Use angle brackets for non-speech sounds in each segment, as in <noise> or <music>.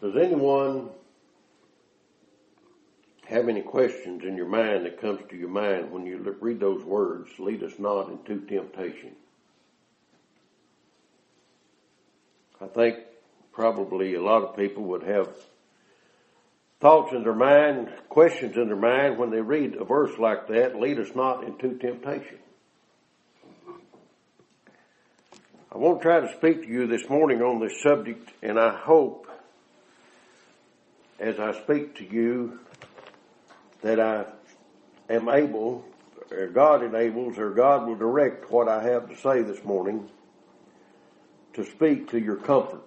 Does anyone have any questions in your mind that comes to your mind when you read those words, lead us not into temptation? I think probably a lot of people would have thoughts in their mind, questions in their mind when they read a verse like that, lead us not into temptation. I want to try to speak to you this morning on this subject and I hope as I speak to you that I am able, or God enables, or God will direct what I have to say this morning to speak to your comfort.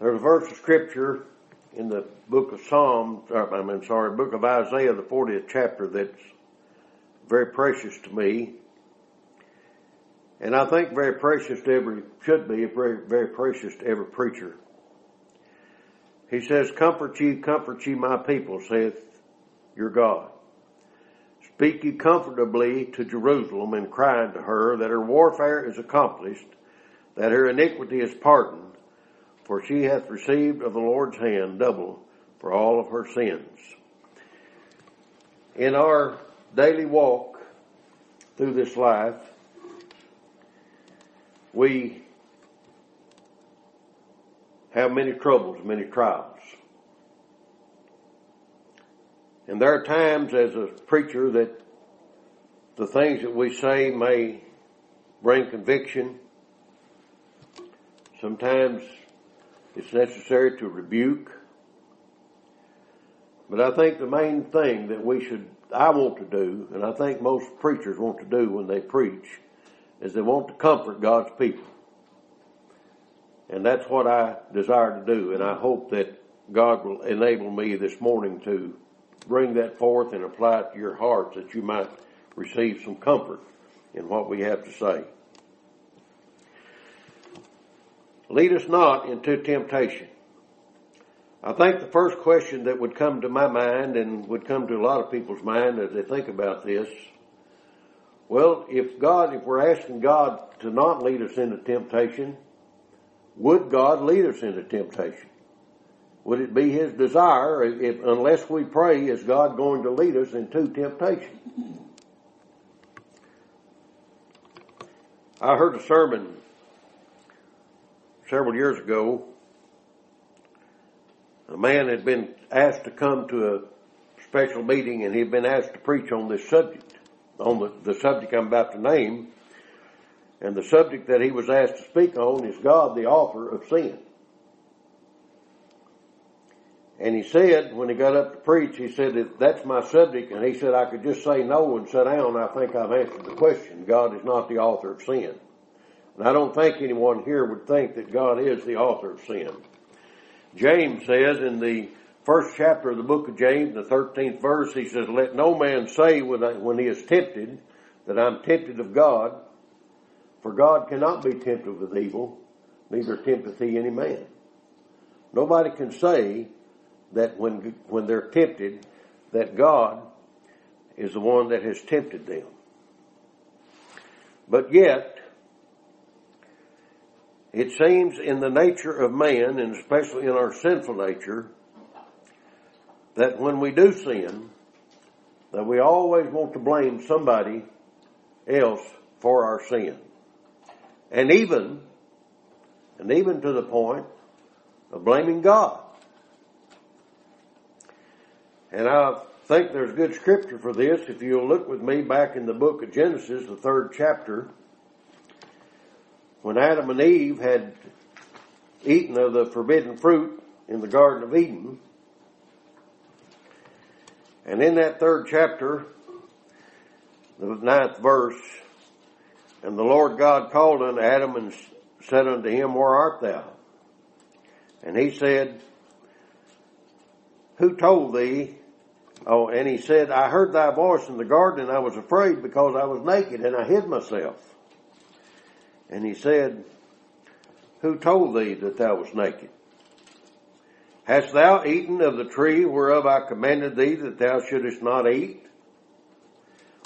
There's a verse of scripture in the book of Psalms, uh, I mean, sorry, book of Isaiah, the 40th chapter that's very precious to me. And I think very precious to every, should be very, very precious to every preacher. He says, comfort ye, comfort ye my people, saith your God. Speak ye comfortably to Jerusalem and cry unto her that her warfare is accomplished, that her iniquity is pardoned, for she hath received of the Lord's hand double for all of her sins. In our daily walk through this life, we have many troubles, many trials. And there are times as a preacher that the things that we say may bring conviction. Sometimes it's necessary to rebuke. But I think the main thing that we should, I want to do, and I think most preachers want to do when they preach, is they want to comfort God's people. And that's what I desire to do. And I hope that God will enable me this morning to bring that forth and apply it to your hearts that you might receive some comfort in what we have to say. Lead us not into temptation. I think the first question that would come to my mind and would come to a lot of people's mind as they think about this well, if God, if we're asking God to not lead us into temptation, would God lead us into temptation? Would it be His desire, if, unless we pray, is God going to lead us into temptation? I heard a sermon several years ago. A man had been asked to come to a special meeting and he'd been asked to preach on this subject on the, the subject I'm about to name. And the subject that he was asked to speak on is God, the author of sin. And he said, when he got up to preach, he said, that's my subject. And he said, I could just say no and sit down. I think I've answered the question. God is not the author of sin. And I don't think anyone here would think that God is the author of sin. James says in the first chapter of the book of James, the 13th verse, he says, let no man say when he is tempted that I'm tempted of God, for God cannot be tempted with evil, neither tempteth he any man. Nobody can say that when, when they're tempted, that God is the one that has tempted them. But yet, it seems in the nature of man, and especially in our sinful nature, that when we do sin, that we always want to blame somebody else for our sin. And even, and even to the point of blaming God. And I think there's good scripture for this. If you'll look with me back in the book of Genesis, the third chapter, when Adam and Eve had eaten of the forbidden fruit in the Garden of Eden, and in that third chapter, the ninth verse, and the Lord God called unto Adam and said unto him, Where art thou? And he said, Who told thee? Oh, and he said, I heard thy voice in the garden and I was afraid because I was naked and I hid myself. And he said, Who told thee that thou was naked? Hast thou eaten of the tree whereof I commanded thee that thou shouldest not eat?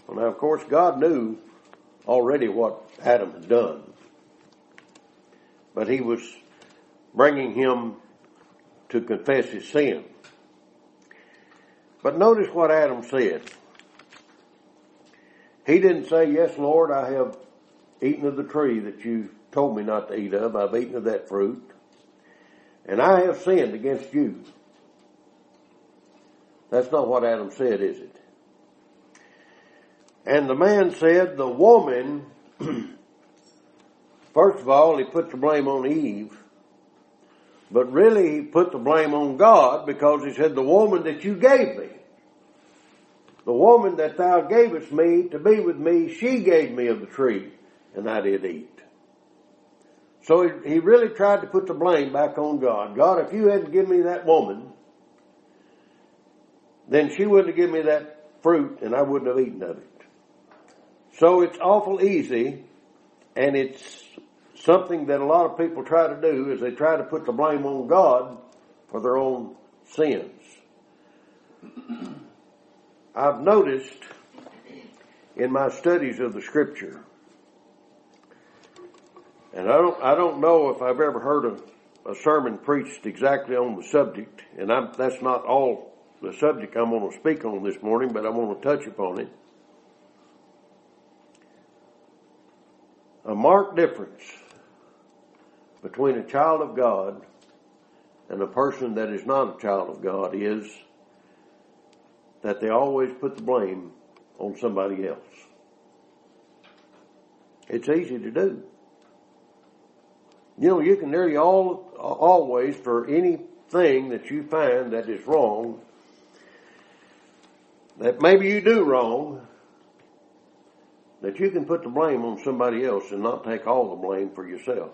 Well, now, of course, God knew already what Adam had done. but he was bringing him to confess his sin. But notice what Adam said. He didn't say, Yes, Lord, I have eaten of the tree that you told me not to eat of. I've eaten of that fruit. And I have sinned against you. That's not what Adam said, is it? And the man said, the woman, <clears throat> first of all, he put the blame on Eve. But really, he put the blame on God because he said, the woman that you gave me, the woman that thou gavest me to be with me, she gave me of the tree, and I did eat. So he, he really tried to put the blame back on God. God, if you hadn't given me that woman, then she wouldn't have given me that fruit and I wouldn't have eaten of it. So it's awful easy and it's something that a lot of people try to do is they try to put the blame on God for their own sins. <clears throat> I've noticed in my studies of the scripture and I don't, I don't know if I've ever heard a, a sermon preached exactly on the subject, and I'm, that's not all the subject I'm going to speak on this morning, but I want to touch upon it. A marked difference between a child of God and a person that is not a child of God is that they always put the blame on somebody else. It's easy to do. You know, you can nearly all, always, for anything that you find that is wrong, that maybe you do wrong, that you can put the blame on somebody else and not take all the blame for yourself.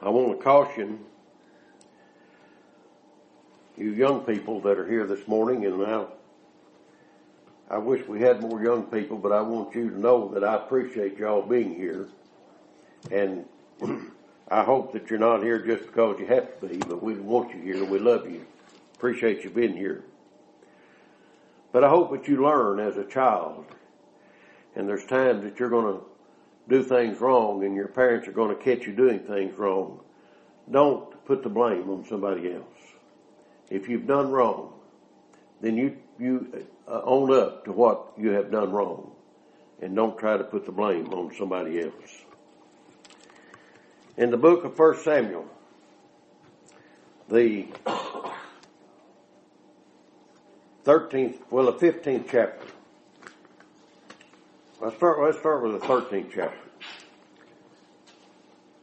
I want to caution you young people that are here this morning, and I, I wish we had more young people, but I want you to know that I appreciate y'all being here. And <clears throat> I hope that you're not here just because you have to be, but we want you here. We love you. Appreciate you being here. But I hope that you learn as a child. And there's times that you're going to do things wrong and your parents are going to catch you doing things wrong. Don't put the blame on somebody else. If you've done wrong, then you, you uh, own up to what you have done wrong and don't try to put the blame on somebody else in the book of First Samuel, the 13th, well, the 15th chapter. Let's start, let's start with the 13th chapter.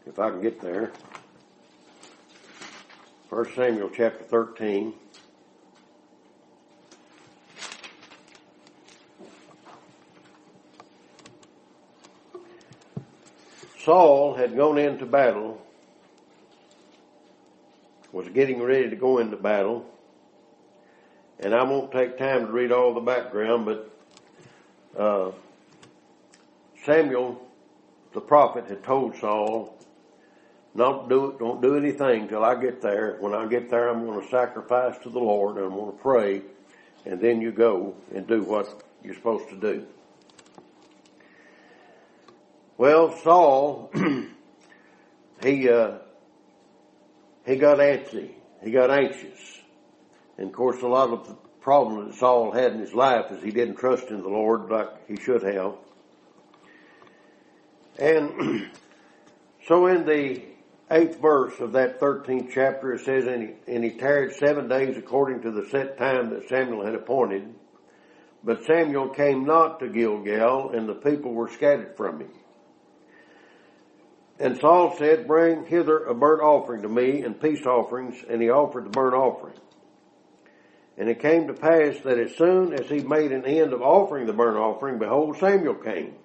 If I can get there. First Samuel chapter 13. Saul had gone into battle, was getting ready to go into battle, and I won't take time to read all the background, but uh, Samuel, the prophet, had told Saul, "Not do. Don't do anything till I get there. When I get there, I'm going to sacrifice to the Lord, and I'm going to pray, and then you go and do what you're supposed to do." Well, Saul, <clears throat> he, uh, he got antsy. He got anxious. And of course, a lot of the problem that Saul had in his life is he didn't trust in the Lord like he should have. And <clears throat> so in the eighth verse of that 13th chapter, it says, and he, and he tarried seven days according to the set time that Samuel had appointed. But Samuel came not to Gilgal, and the people were scattered from him. And Saul said, Bring hither a burnt offering to me and peace offerings, and he offered the burnt offering. And it came to pass that as soon as he made an end of offering the burnt offering, behold, Samuel came.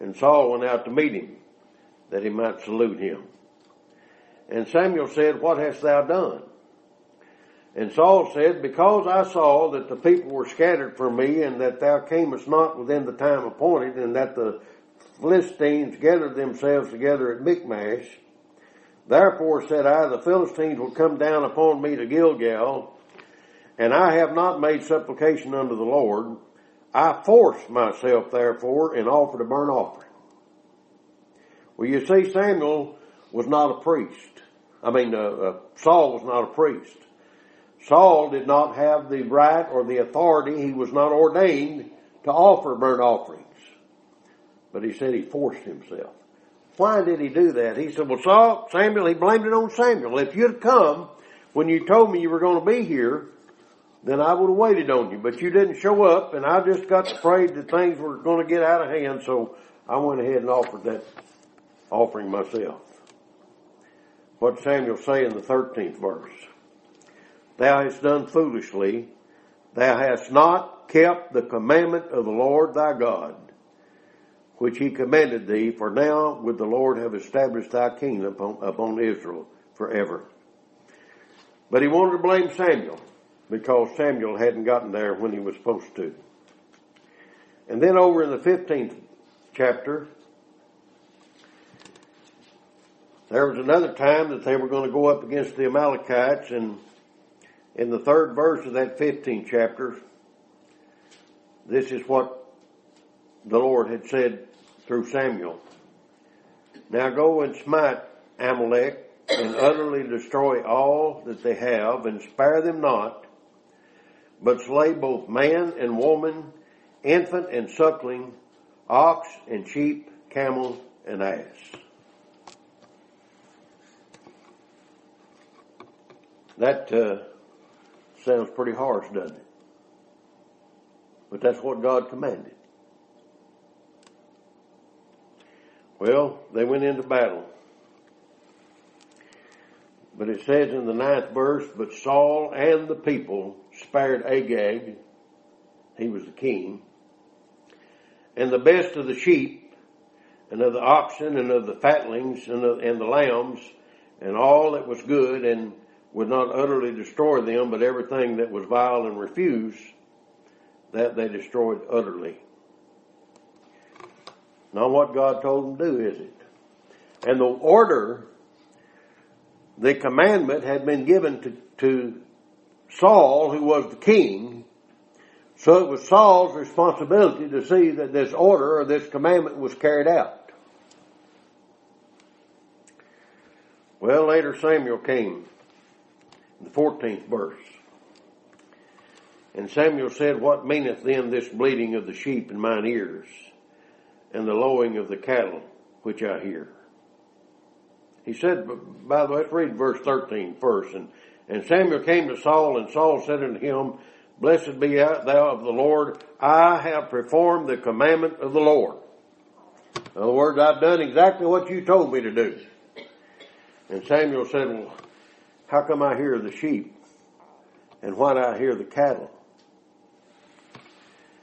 And Saul went out to meet him, that he might salute him. And Samuel said, What hast thou done? And Saul said, Because I saw that the people were scattered from me, and that thou camest not within the time appointed, and that the Philistines gathered themselves together at Michmash. Therefore said I, the Philistines will come down upon me to Gilgal, and I have not made supplication unto the Lord. I forced myself therefore and offered a burnt offering. Well, you see, Samuel was not a priest. I mean, uh, uh, Saul was not a priest. Saul did not have the right or the authority. He was not ordained to offer burnt offerings. But he said he forced himself. Why did he do that? He said, well, Saul, Samuel, he blamed it on Samuel. If you'd come when you told me you were going to be here, then I would have waited on you. But you didn't show up and I just got afraid that things were going to get out of hand. So I went ahead and offered that offering myself. What Samuel say in the 13th verse? Thou hast done foolishly. Thou hast not kept the commandment of the Lord thy God, which he commanded thee, for now would the Lord have established thy kingdom upon, upon Israel forever. But he wanted to blame Samuel because Samuel hadn't gotten there when he was supposed to. And then over in the 15th chapter, there was another time that they were going to go up against the Amalekites and in the third verse of that 15th chapter, this is what the Lord had said through Samuel. Now go and smite Amalek and utterly destroy all that they have and spare them not, but slay both man and woman, infant and suckling, ox and sheep, camel and ass. That uh, sounds pretty harsh, doesn't it? But that's what God commanded. Well, they went into battle. But it says in the ninth verse, but Saul and the people spared Agag, he was the king, and the best of the sheep, and of the oxen, and of the fatlings, and, of, and the lambs, and all that was good, and would not utterly destroy them, but everything that was vile and refuse, that they destroyed utterly. Not what God told them to do, is it? And the order, the commandment had been given to, to Saul, who was the king, so it was Saul's responsibility to see that this order or this commandment was carried out. Well, later Samuel came the 14th verse. And Samuel said, What meaneth then this bleating of the sheep in mine ears, and the lowing of the cattle which I hear? He said, by the way, let's read verse 13 first. And, and Samuel came to Saul, and Saul said unto him, Blessed be thou of the Lord. I have performed the commandment of the Lord. In other words, I've done exactly what you told me to do. And Samuel said, Well, how come I hear the sheep? And why do I hear the cattle?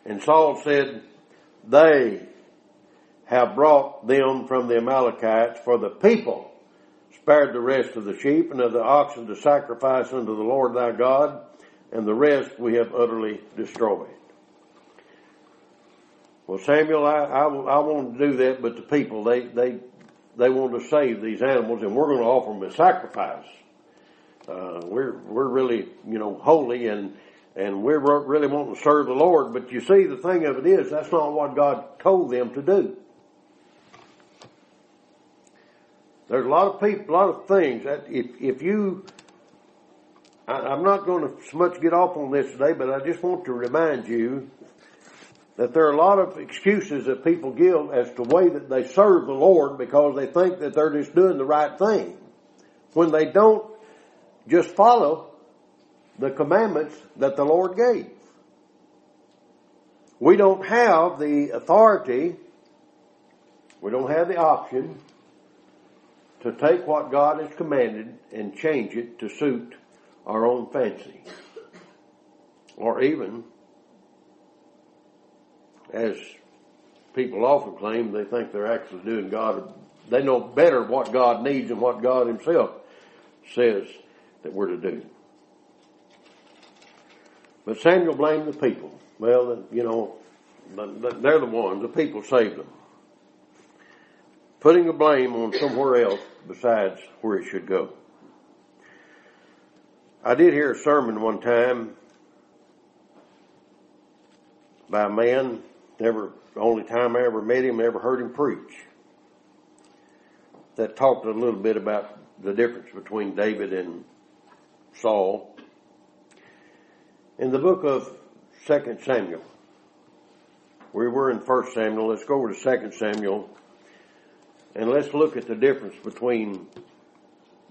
And Saul said, They have brought them from the Amalekites, for the people spared the rest of the sheep and of the oxen to sacrifice unto the Lord thy God, and the rest we have utterly destroyed. Well, Samuel, I, I, I do that, but the people, they, they, they want to save these animals, and we're going to offer them a sacrifice. Uh, we're we're really you know holy and and we're really wanting to serve the Lord. But you see, the thing of it is, that's not what God told them to do. There's a lot of people, a lot of things that if if you, I, am not going to so much get off on this today, but I just want to remind you that there are a lot of excuses that people give as to the way that they serve the Lord because they think that they're just doing the right thing when they don't just follow the commandments that the Lord gave. We don't have the authority, we don't have the option to take what God has commanded and change it to suit our own fancy. Or even, as people often claim, they think they're actually doing God, they know better what God needs and what God Himself says that we're to do. But Samuel blamed the people. Well, you know, they're the ones, the people saved them. Putting the blame on somewhere else besides where it should go. I did hear a sermon one time by a man, never, the only time I ever met him, ever heard him preach. that talked a little bit about the difference between David and Saul. In the book of Second Samuel, we were in First Samuel. Let's go over to Second Samuel, and let's look at the difference between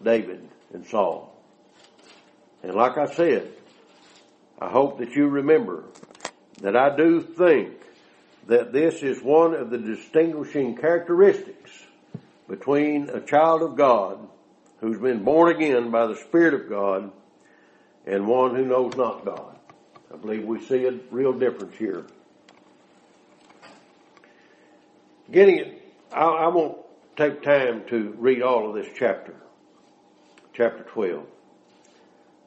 David and Saul. And like I said, I hope that you remember that I do think that this is one of the distinguishing characteristics between a child of God who's been born again by the Spirit of God and one who knows not God. I believe we see a real difference here. Getting it, I, I won't take time to read all of this chapter, chapter 12,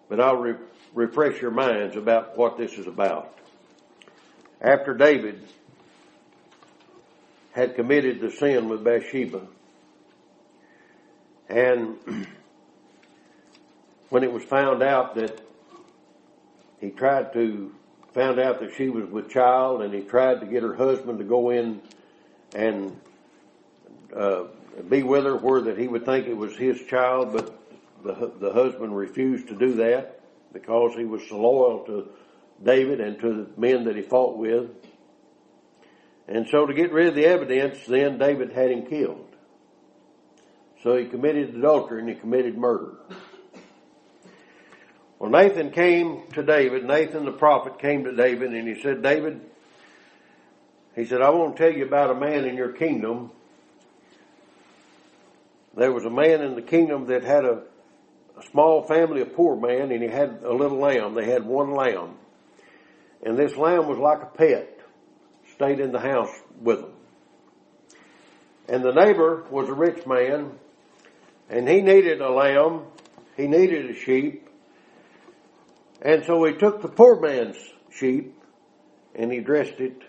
but I'll re- refresh your minds about what this is about. After David had committed the sin with Bathsheba, and <clears throat> when it was found out that he tried to, found out that she was with child and he tried to get her husband to go in and uh, be with her where that he would think it was his child, but the, the husband refused to do that because he was so loyal to David and to the men that he fought with. And so to get rid of the evidence, then David had him killed. So he committed adultery and he committed murder. Well, Nathan came to David. Nathan the prophet came to David and he said, David, he said, I want to tell you about a man in your kingdom. There was a man in the kingdom that had a, a small family, a poor man, and he had a little lamb. They had one lamb. And this lamb was like a pet, stayed in the house with them. And the neighbor was a rich man, and he needed a lamb, he needed a sheep, and so he took the poor man's sheep and he dressed it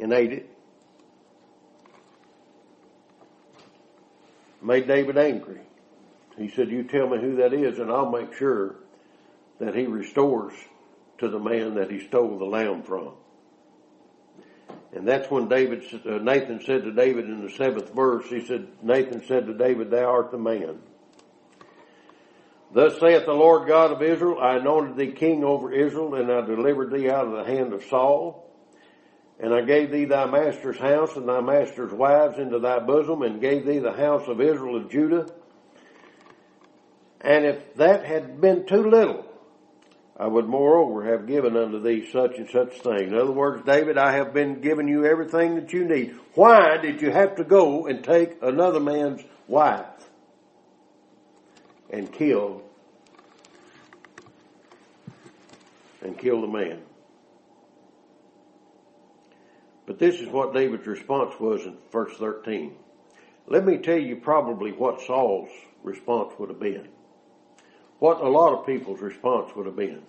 and ate it. Made David angry. He said, You tell me who that is, and I'll make sure that he restores to the man that he stole the lamb from. And that's when David, uh, Nathan said to David in the seventh verse, he said, Nathan said to David, Thou art the man. Thus saith the Lord God of Israel, I anointed thee king over Israel, and I delivered thee out of the hand of Saul. And I gave thee thy master's house and thy master's wives into thy bosom, and gave thee the house of Israel and Judah. And if that had been too little, I would moreover have given unto thee such and such thing. In other words, David, I have been giving you everything that you need. Why did you have to go and take another man's wife and kill and kill the man? But this is what David's response was in verse 13. Let me tell you probably what Saul's response would have been what a lot of people's response would have been.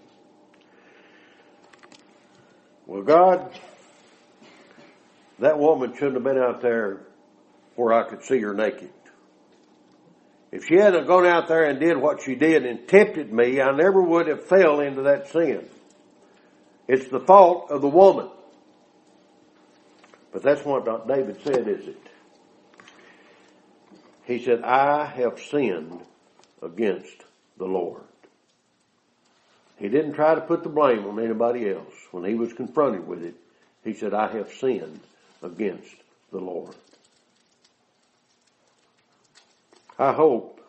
Well, God, that woman shouldn't have been out there where I could see her naked. If she hadn't gone out there and did what she did and tempted me, I never would have fell into that sin. It's the fault of the woman. But that's what David said, is it? He said, I have sinned against the Lord. He didn't try to put the blame on anybody else. When he was confronted with it, he said, I have sinned against the Lord. I hope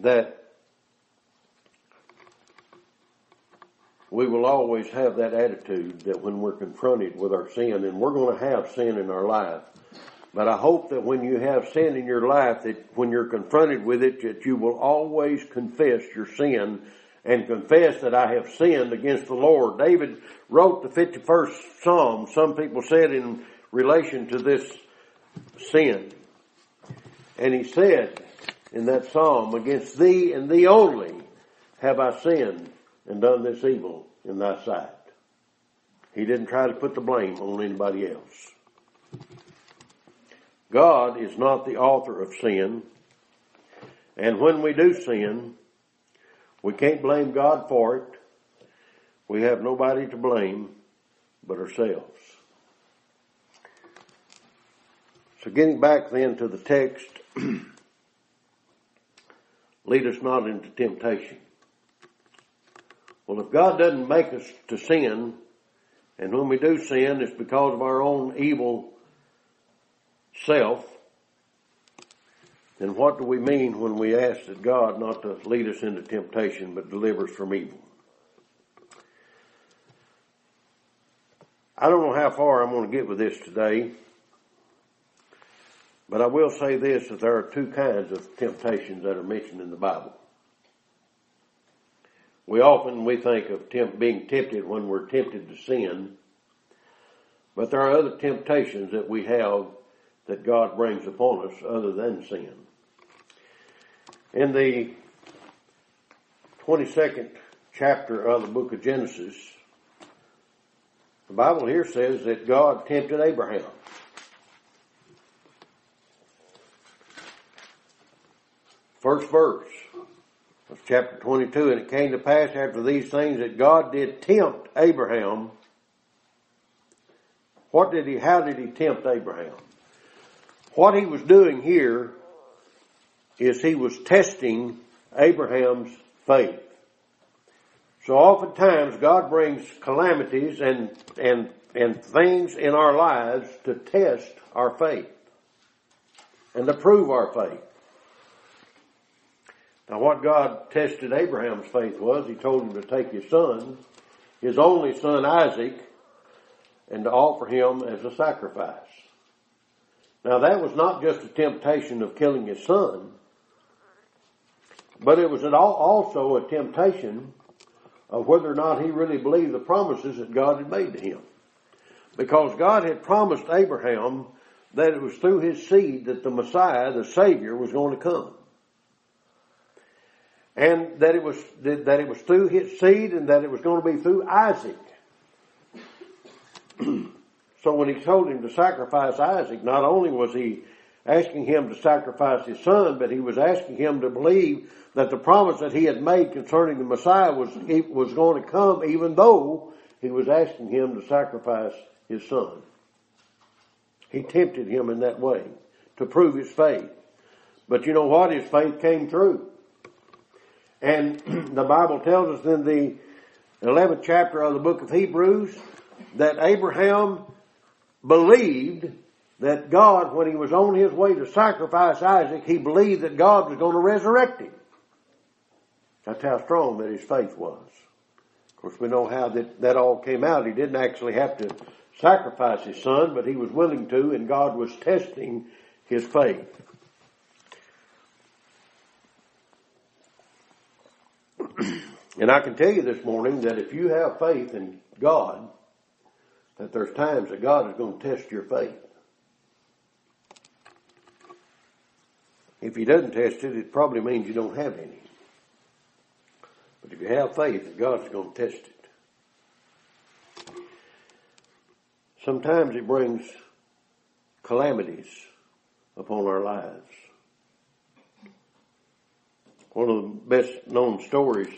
that we will always have that attitude that when we're confronted with our sin, and we're going to have sin in our life, but I hope that when you have sin in your life, that when you're confronted with it, that you will always confess your sin and confess that I have sinned against the Lord. David wrote the 51st Psalm, some people said in relation to this sin. And he said in that Psalm, against thee and thee only have I sinned and done this evil in thy sight. He didn't try to put the blame on anybody else. God is not the author of sin. And when we do sin, we can't blame God for it. We have nobody to blame but ourselves. So getting back then to the text, <clears throat> lead us not into temptation. Well, if God doesn't make us to sin, and when we do sin, it's because of our own evil self, then what do we mean when we ask that God not to lead us into temptation, but deliver us from evil? I don't know how far I'm going to get with this today, but I will say this, that there are two kinds of temptations that are mentioned in the Bible. We often, we think of temp, being tempted when we're tempted to sin, but there are other temptations that we have that God brings upon us other than sin. In the 22nd chapter of the book of Genesis, the Bible here says that God tempted Abraham. First verse of chapter 22, and it came to pass after these things that God did tempt Abraham. What did he, how did he tempt Abraham? What he was doing here is he was testing Abraham's faith. So oftentimes God brings calamities and, and, and things in our lives to test our faith and to prove our faith. Now what God tested Abraham's faith was, he told him to take his son, his only son Isaac, and to offer him as a sacrifice. Now that was not just a temptation of killing his son, but it was also a temptation of whether or not he really believed the promises that God had made to him. Because God had promised Abraham that it was through his seed that the Messiah, the Savior, was going to come and that it was that it was through his seed and that it was going to be through Isaac. <clears throat> so when he told him to sacrifice Isaac, not only was he asking him to sacrifice his son, but he was asking him to believe that the promise that he had made concerning the Messiah was was going to come, even though he was asking him to sacrifice his son. He tempted him in that way to prove his faith. But you know what? His faith came through. And <clears throat> the Bible tells us in the 11th chapter of the book of Hebrews that Abraham believed that God, when he was on his way to sacrifice Isaac, he believed that God was going to resurrect him. That's how strong that his faith was. Of course, we know how that, that all came out. He didn't actually have to sacrifice his son, but he was willing to, and God was testing his faith. And I can tell you this morning that if you have faith in God, that there's times that God is going to test your faith. If he doesn't test it, it probably means you don't have any. But if you have faith, God's going to test it. Sometimes it brings calamities upon our lives. One of the best known stories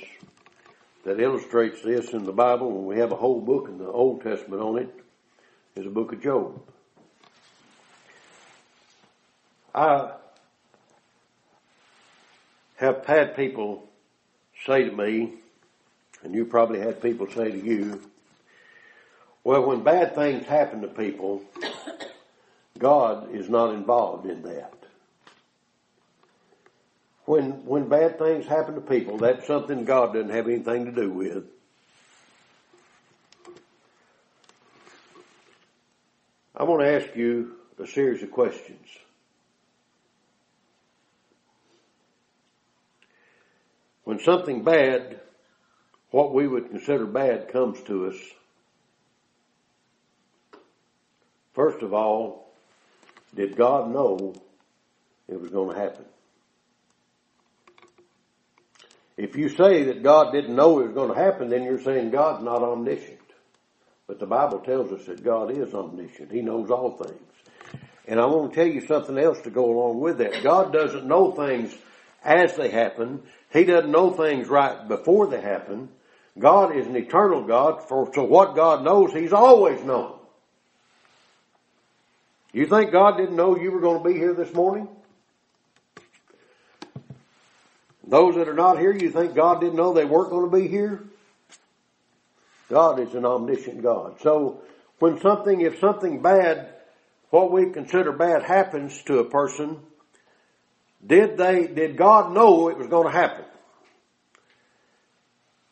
that illustrates this in the Bible, and we have a whole book in the Old Testament on it, is the book of Job. I have had people say to me, and you probably had people say to you, well, when bad things happen to people, God is not involved in that when when bad things happen to people, that's something God doesn't have anything to do with. I want to ask you a series of questions. When something bad, what we would consider bad comes to us, first of all, did God know it was going to happen? If you say that God didn't know it was going to happen, then you're saying God's not omniscient. But the Bible tells us that God is omniscient. He knows all things. And I want to tell you something else to go along with that. God doesn't know things as they happen. He doesn't know things right before they happen. God is an eternal God, for so what God knows, He's always known. You think God didn't know you were going to be here this morning? Those that are not here, you think God didn't know they weren't going to be here? God is an omniscient God. So when something, if something bad, what we consider bad happens to a person, did they, did God know it was going to happen?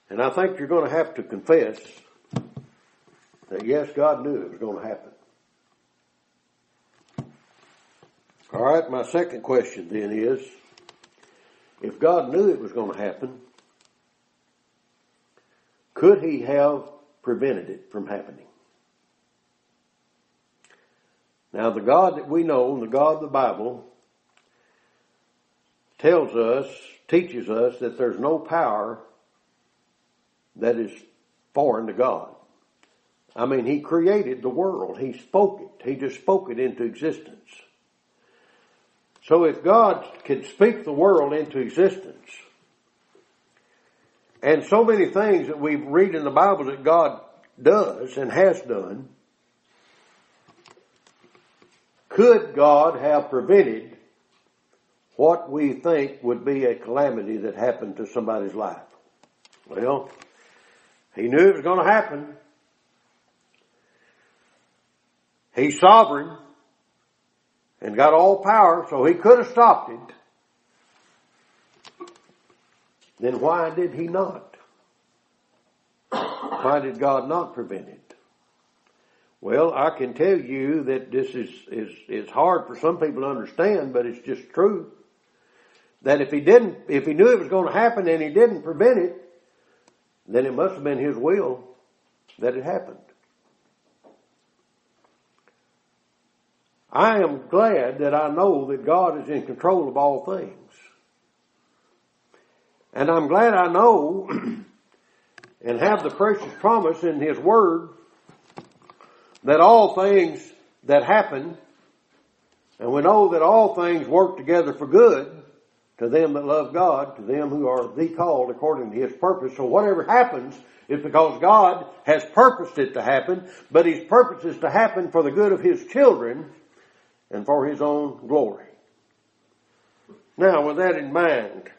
And I think you're going to have to confess that yes, God knew it was going to happen. All right, my second question then is, if God knew it was going to happen, could he have prevented it from happening? Now the God that we know, the God of the Bible, tells us, teaches us that there's no power that is foreign to God. I mean, He created the world. He spoke it. He just spoke it into existence. So if God could speak the world into existence, and so many things that we read in the Bible that God does and has done, could God have prevented what we think would be a calamity that happened to somebody's life? Well, he knew it was going to happen. He's sovereign and got all power, so he could have stopped it. Then why did he not? Why did God not prevent it? Well, I can tell you that this is, is, is hard for some people to understand, but it's just true. That if he didn't, if he knew it was going to happen and he didn't prevent it, then it must have been his will that it happened. I am glad that I know that God is in control of all things. And I'm glad I know <clears throat> and have the precious promise in His Word that all things that happen, and we know that all things work together for good to them that love God, to them who are the called according to His purpose. So whatever happens is because God has purposed it to happen, but His purpose is to happen for the good of His children and for His own glory. Now, with that in mind,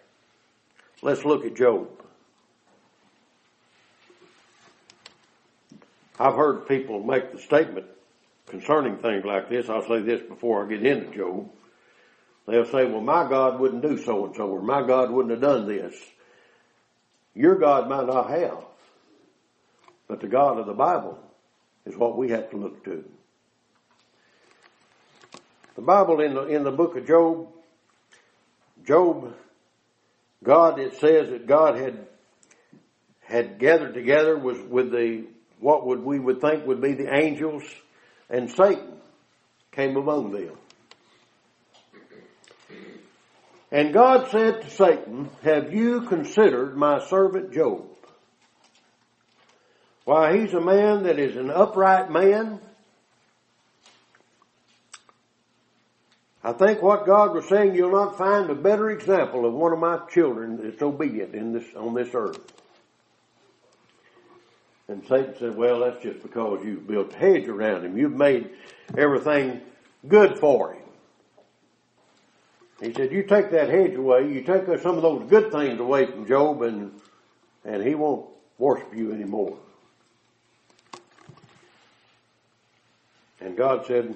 let's look at Job. I've heard people make the statement concerning things like this. I'll say this before I get into Job. They'll say, well, my God wouldn't do so and so, or my God wouldn't have done this. Your God might not have, but the God of the Bible is what we have to look to. The Bible in the, in the book of Job, Job, God, it says that God had, had gathered together was with the, what would we would think would be the angels and Satan came among them. And God said to Satan, have you considered my servant Job? Why, he's a man that is an upright man I think what God was saying, you'll not find a better example of one of my children that's obedient in this, on this earth. And Satan said, well, that's just because you've built a hedge around him. You've made everything good for him. He said, you take that hedge away, you take some of those good things away from Job and, and he won't worship you anymore. And God said,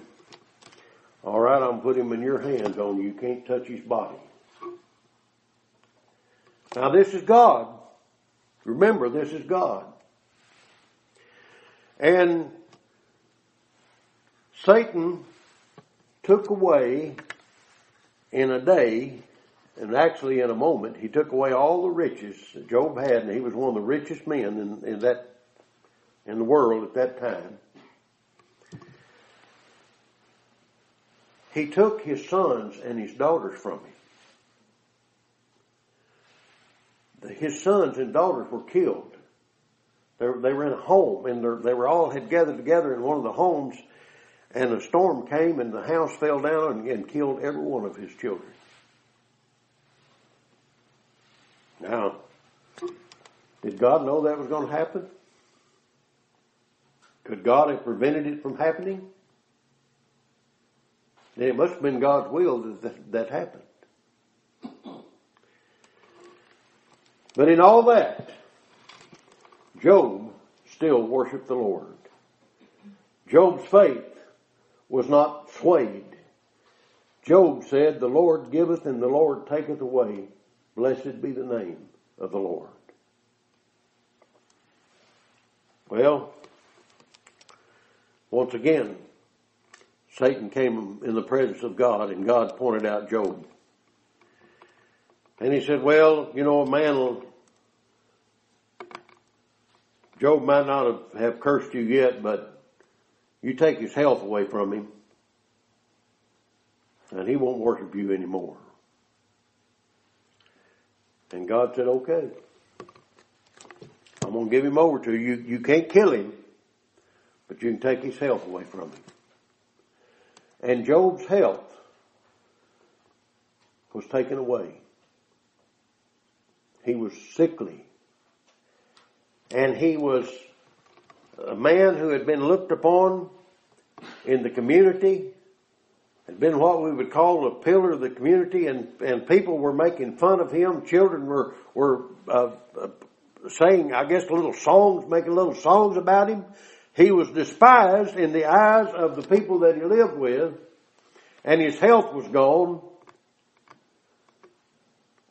all right, I'm put him in your hands on you. You can't touch his body. Now this is God. Remember, this is God. And Satan took away in a day, and actually in a moment, he took away all the riches that Job had, and he was one of the richest men in, in that in the world at that time. He took his sons and his daughters from him. His sons and daughters were killed. They were, in a home and they were all had gathered together in one of the homes and a storm came and the house fell down and, and killed every one of his children. Now, did God know that was going to happen? Could God have prevented it from happening? Then it must have been God's will that that, that happened. But in all that, Job still worshiped the Lord. Job's faith was not swayed. Job said, The Lord giveth and the Lord taketh away. Blessed be the name of the Lord. Well, once again, Satan came in the presence of God and God pointed out Job. And he said, well, you know, a man Job might not have cursed you yet, but you take his health away from him and he won't worship you anymore. And God said, okay. I'm going to give him over to you. You can't kill him, but you can take his health away from him. And Job's health was taken away. He was sickly. And he was a man who had been looked upon in the community, had been what we would call a pillar of the community, and, and people were making fun of him. Children were, were uh, uh, saying, I guess, little songs, making little songs about him. He was despised in the eyes of the people that he lived with, and his health was gone.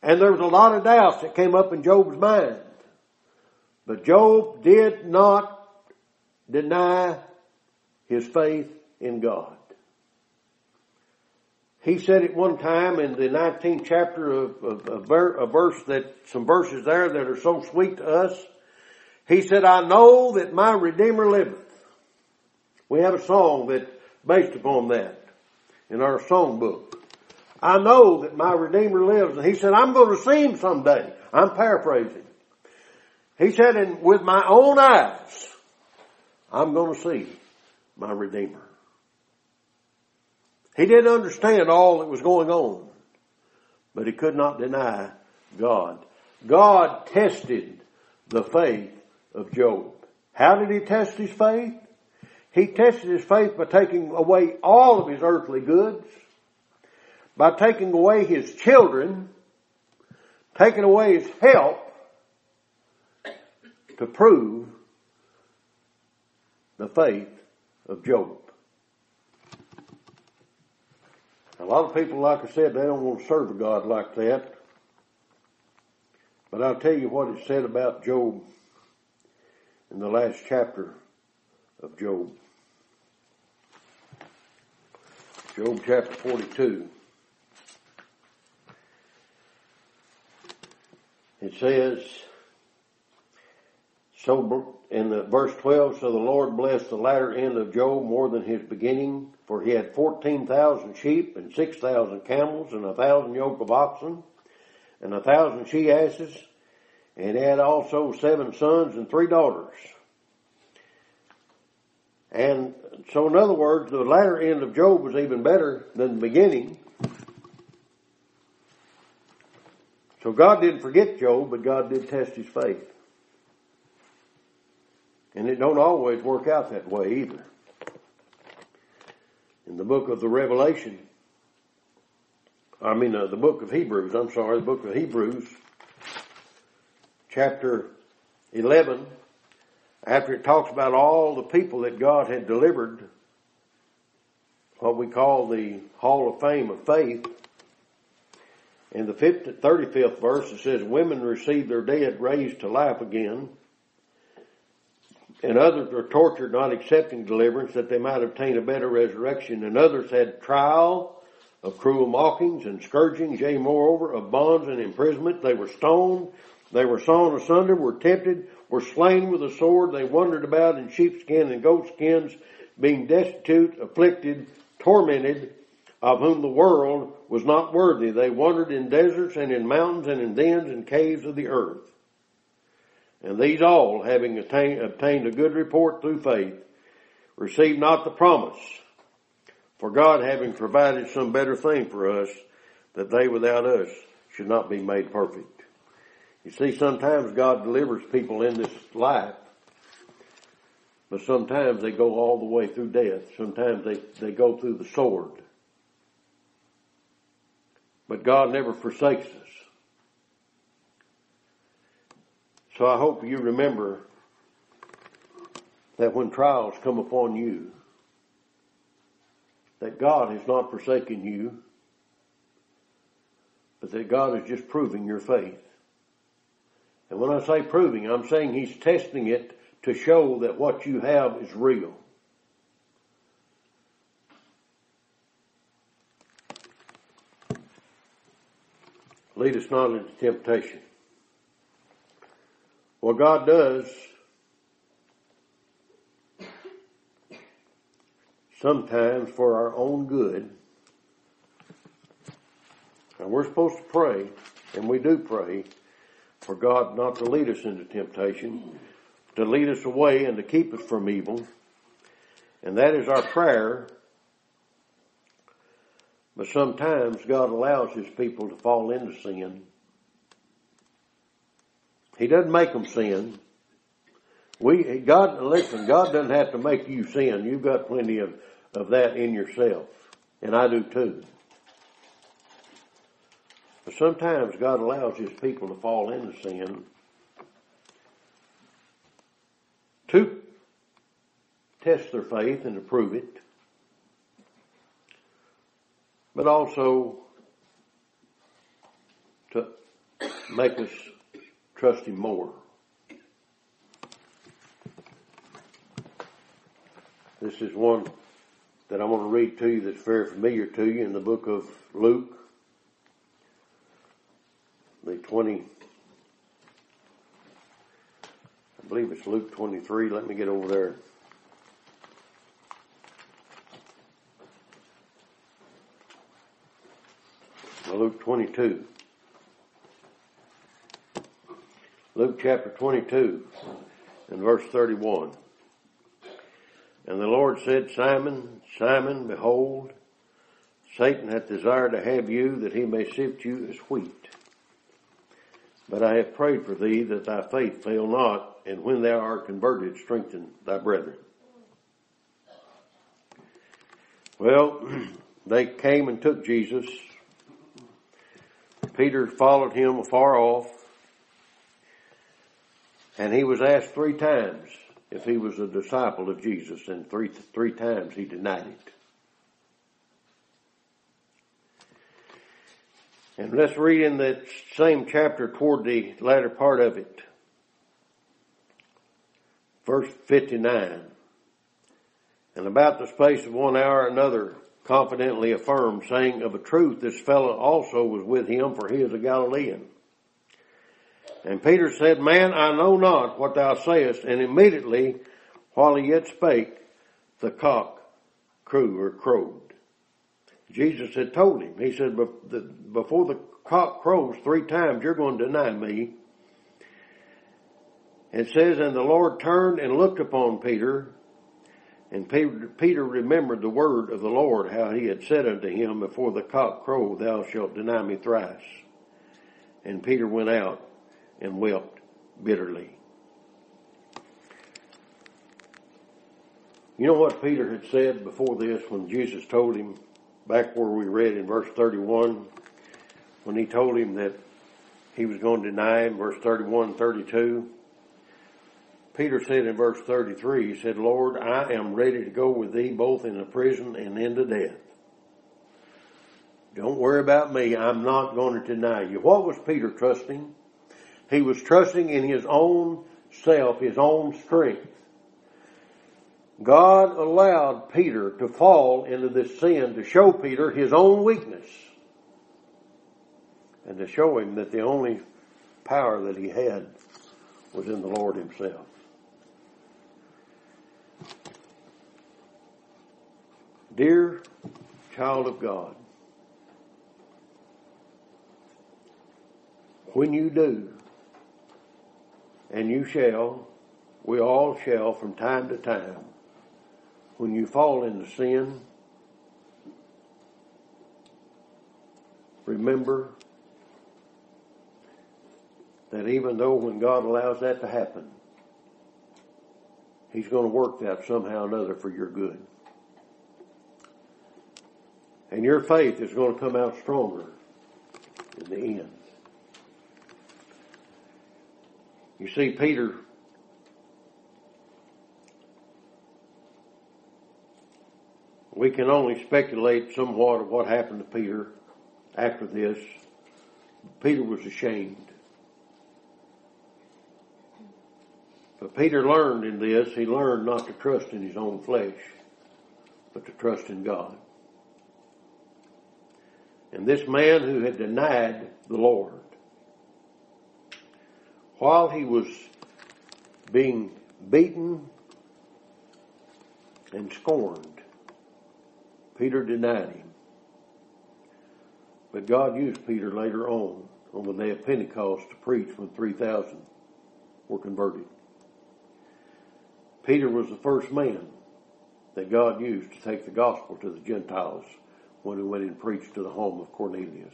And there was a lot of doubts that came up in Job's mind. But Job did not deny his faith in God. He said it one time in the 19th chapter of, of, of a verse that, some verses there that are so sweet to us. He said, I know that my Redeemer liveth. We have a song that's based upon that in our song book. I know that my Redeemer lives. And he said, I'm going to see him someday. I'm paraphrasing. He said, and with my own eyes, I'm going to see my Redeemer. He didn't understand all that was going on, but he could not deny God. God tested the faith of Job. How did he test his faith? He tested his faith by taking away all of his earthly goods, by taking away his children, taking away his help to prove the faith of Job. A lot of people, like I said, they don't want to serve a God like that. But I'll tell you what it said about Job in the last chapter of Job. Job chapter 42. It says, so in the verse 12, so the Lord blessed the latter end of Job more than his beginning, for he had 14,000 sheep and 6,000 camels and a thousand yoke of oxen and a thousand she asses and had also seven sons and three daughters. And so in other words, the latter end of Job was even better than the beginning. So God didn't forget Job, but God did test his faith. And it don't always work out that way either. In the book of the Revelation, I mean uh, the book of Hebrews, I'm sorry, the book of Hebrews, chapter 11, after it talks about all the people that God had delivered, what we call the Hall of Fame of Faith, in the 35th verse it says, women received their dead raised to life again and others were tortured not accepting deliverance that they might obtain a better resurrection, and others had trial of cruel mockings and scourgings, yea, moreover, of bonds and imprisonment. They were stoned, they were sawn asunder, were tempted, were slain with a sword, they wandered about in sheepskin and goatskins, being destitute, afflicted, tormented, of whom the world was not worthy. They wandered in deserts and in mountains and in dens and caves of the earth. And these all, having attained, obtained a good report through faith, received not the promise. For God having provided some better thing for us, that they without us should not be made perfect. You see, sometimes God delivers people in this life, but sometimes they go all the way through death. Sometimes they, they go through the sword. But God never forsakes us. So I hope you remember that when trials come upon you, that God has not forsaken you, but that God is just proving your faith. And when I say proving, I'm saying He's testing it to show that what you have is real. Lead us not into temptation. What God does sometimes for our own good, and we're supposed to pray, and we do pray, for God not to lead us into temptation, to lead us away and to keep us from evil. And that is our prayer but sometimes God allows His people to fall into sin. He doesn't make them sin. We, God, listen, God doesn't have to make you sin. You've got plenty of, of that in yourself. And I do too. But sometimes God allows His people to fall into sin to test their faith and to prove it but also to make us trust Him more. This is one that I want to read to you that's very familiar to you in the book of Luke, the 20, I believe it's Luke 23. Let me get over there. Luke 22. Luke chapter 22 and verse 31. And the Lord said, Simon, Simon, behold, Satan hath desired to have you that he may sift you as wheat. But I have prayed for thee that thy faith fail not, and when thou art converted, strengthen thy brethren. Well, <clears throat> they came and took Jesus Peter followed him afar off, and he was asked three times if he was a disciple of Jesus, and three, three times he denied it. And let's read in that same chapter toward the latter part of it. Verse 59. And about the space of one hour another confidently affirmed, saying, Of a truth, this fellow also was with him, for he is a Galilean. And Peter said, Man, I know not what thou sayest. And immediately, while he yet spake, the cock crew or crowed. Jesus had told him, he said, before the cock crows three times, you're going to deny me. It says, and the Lord turned and looked upon Peter and Peter remembered the word of the Lord, how he had said unto him, Before the cock crow, thou shalt deny me thrice. And Peter went out and wept bitterly. You know what Peter had said before this when Jesus told him, back where we read in verse 31, when he told him that he was going to deny him, verse 31 32, Peter said in verse 33, he said, Lord, I am ready to go with thee both in the prison and into death. Don't worry about me. I'm not going to deny you. What was Peter trusting? He was trusting in his own self, his own strength. God allowed Peter to fall into this sin to show Peter his own weakness and to show him that the only power that he had was in the Lord himself. Dear child of God, when you do, and you shall, we all shall from time to time, when you fall into sin, remember that even though when God allows that to happen, He's going to work that somehow or another for your good. And your faith is going to come out stronger in the end. You see, Peter we can only speculate somewhat of what happened to Peter after this. Peter was ashamed. But Peter learned in this, he learned not to trust in his own flesh, but to trust in God. And this man who had denied the Lord, while he was being beaten and scorned, Peter denied him. But God used Peter later on, on the day of Pentecost, to preach when 3,000 were converted. Peter was the first man that God used to take the gospel to the Gentiles when he went and preached to the home of Cornelius.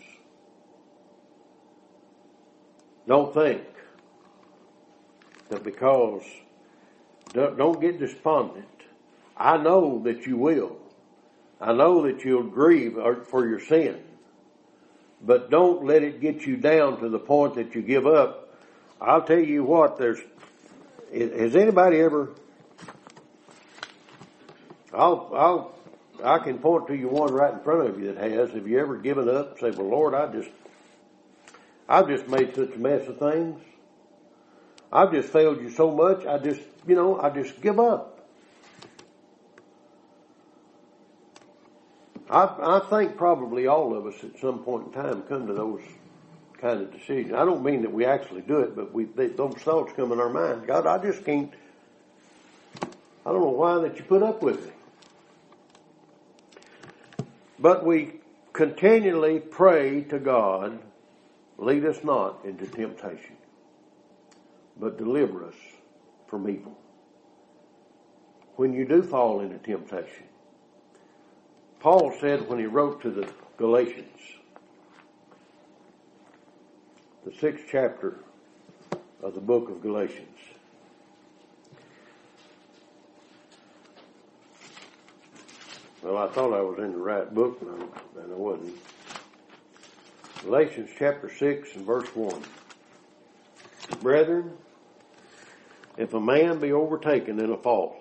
Don't think that because, don't get despondent. I know that you will. I know that you'll grieve for your sin, but don't let it get you down to the point that you give up. I'll tell you what, there's, has anybody ever, I'll, I'll, I can point to you one right in front of you that has. Have you ever given up? Say, well, Lord, I just, I've just made such a mess of things. I've just failed you so much. I just, you know, I just give up. I, I think probably all of us at some point in time come to those kind of decisions. I don't mean that we actually do it, but we they, those thoughts come in our mind. God, I just can't. I don't know why that you put up with me. But we continually pray to God, lead us not into temptation, but deliver us from evil. When you do fall into temptation, Paul said when he wrote to the Galatians, the sixth chapter of the book of Galatians. Well, I thought I was in the right book, and I wasn't. Galatians chapter 6 and verse 1. Brethren, if a man be overtaken in a fault,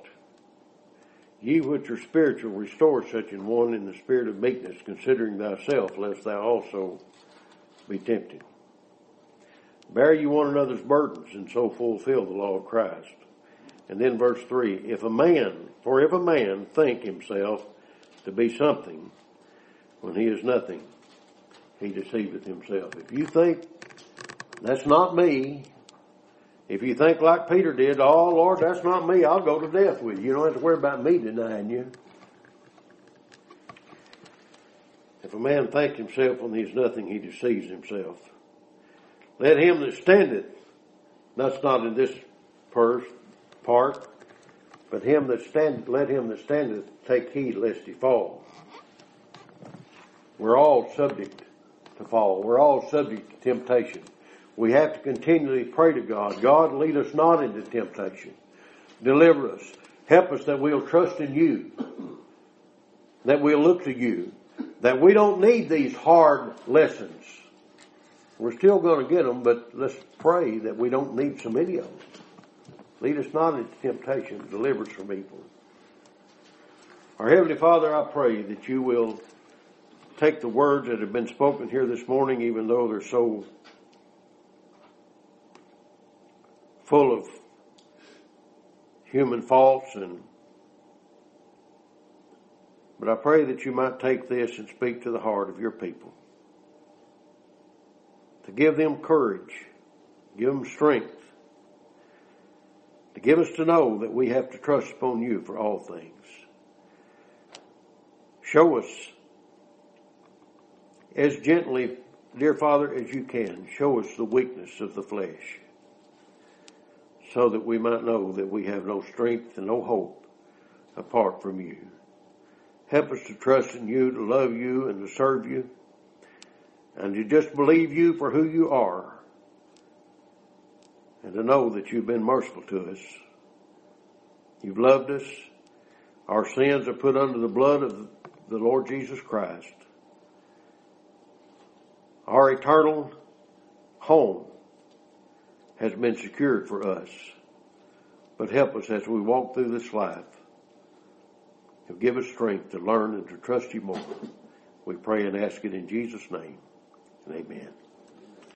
Ye which are spiritual, restore such an one in the spirit of meekness, considering thyself, lest thou also be tempted. Bear you one another's burdens, and so fulfill the law of Christ. And then verse 3 If a man, for if a man think himself to be something when he is nothing, he deceiveth himself. If you think that's not me, if you think like Peter did, oh Lord, that's not me, I'll go to death with you. You don't have to worry about me denying you. If a man think himself when he's nothing, he deceives himself. Let him that standeth, that's not in this purse, part, but him that standeth, let him that standeth take heed lest he fall. We're all subject to fall. We're all subject to temptation. We have to continually pray to God. God, lead us not into temptation. Deliver us. Help us that we'll trust in you. That we'll look to you. That we don't need these hard lessons. We're still going to get them, but let's pray that we don't need so many of them. Lead us not into temptation. Deliver us from evil. Our Heavenly Father, I pray that you will take the words that have been spoken here this morning, even though they're so full of human faults and but I pray that you might take this and speak to the heart of your people. To give them courage, give them strength, to give us to know that we have to trust upon you for all things. Show us as gently, dear Father, as you can, show us the weakness of the flesh so that we might know that we have no strength and no hope apart from you. Help us to trust in you, to love you, and to serve you, and to just believe you for who you are, and to know that you've been merciful to us. You've loved us. Our sins are put under the blood of the Lord Jesus Christ. Our eternal home has been secured for us. But help us as we walk through this life. Give us strength to learn and to trust you more. We pray and ask it in Jesus' name. Amen.